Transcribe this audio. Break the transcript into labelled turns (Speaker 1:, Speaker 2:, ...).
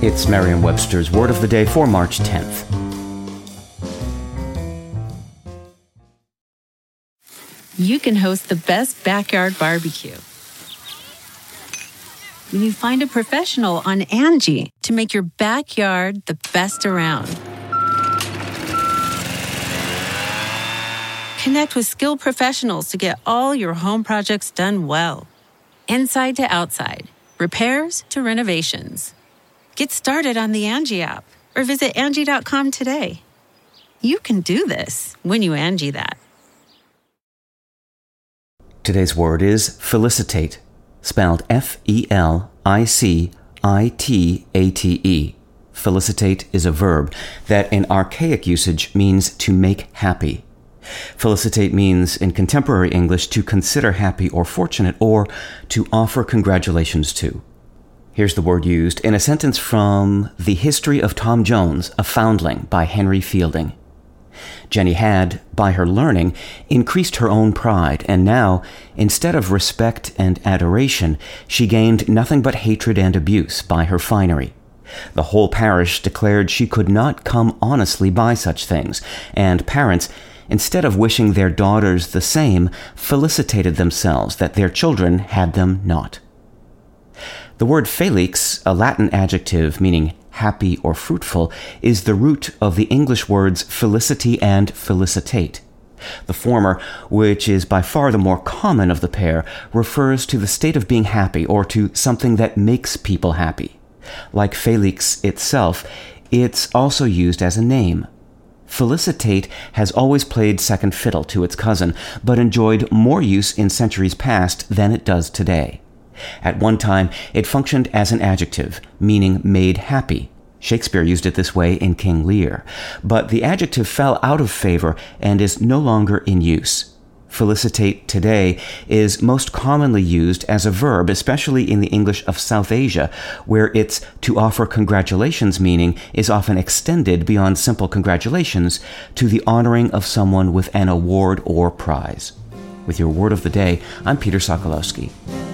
Speaker 1: It's Merriam Webster's Word of the Day for March 10th.
Speaker 2: You can host the best backyard barbecue when you find a professional on Angie to make your backyard the best around. Connect with skilled professionals to get all your home projects done well. Inside to outside, repairs to renovations. Get started on the Angie app or visit Angie.com today. You can do this when you Angie that.
Speaker 1: Today's word is felicitate, spelled F E L I C I T A T E. Felicitate is a verb that in archaic usage means to make happy. Felicitate means, in contemporary English, to consider happy or fortunate or to offer congratulations to. Here's the word used in a sentence from The History of Tom Jones, a Foundling by Henry Fielding. Jenny had, by her learning, increased her own pride, and now, instead of respect and adoration, she gained nothing but hatred and abuse by her finery. The whole parish declared she could not come honestly by such things, and parents, instead of wishing their daughters the same, felicitated themselves that their children had them not. The word felix, a Latin adjective meaning happy or fruitful, is the root of the English words felicity and felicitate. The former, which is by far the more common of the pair, refers to the state of being happy or to something that makes people happy. Like Felix itself, it's also used as a name. Felicitate has always played second fiddle to its cousin, but enjoyed more use in centuries past than it does today. At one time, it functioned as an adjective, meaning made happy. Shakespeare used it this way in King Lear, but the adjective fell out of favor and is no longer in use. Felicitate today is most commonly used as a verb, especially in the English of South Asia, where its to offer congratulations meaning is often extended beyond simple congratulations to the honoring of someone with an award or prize. With your word of the day, I'm Peter Sokolowski.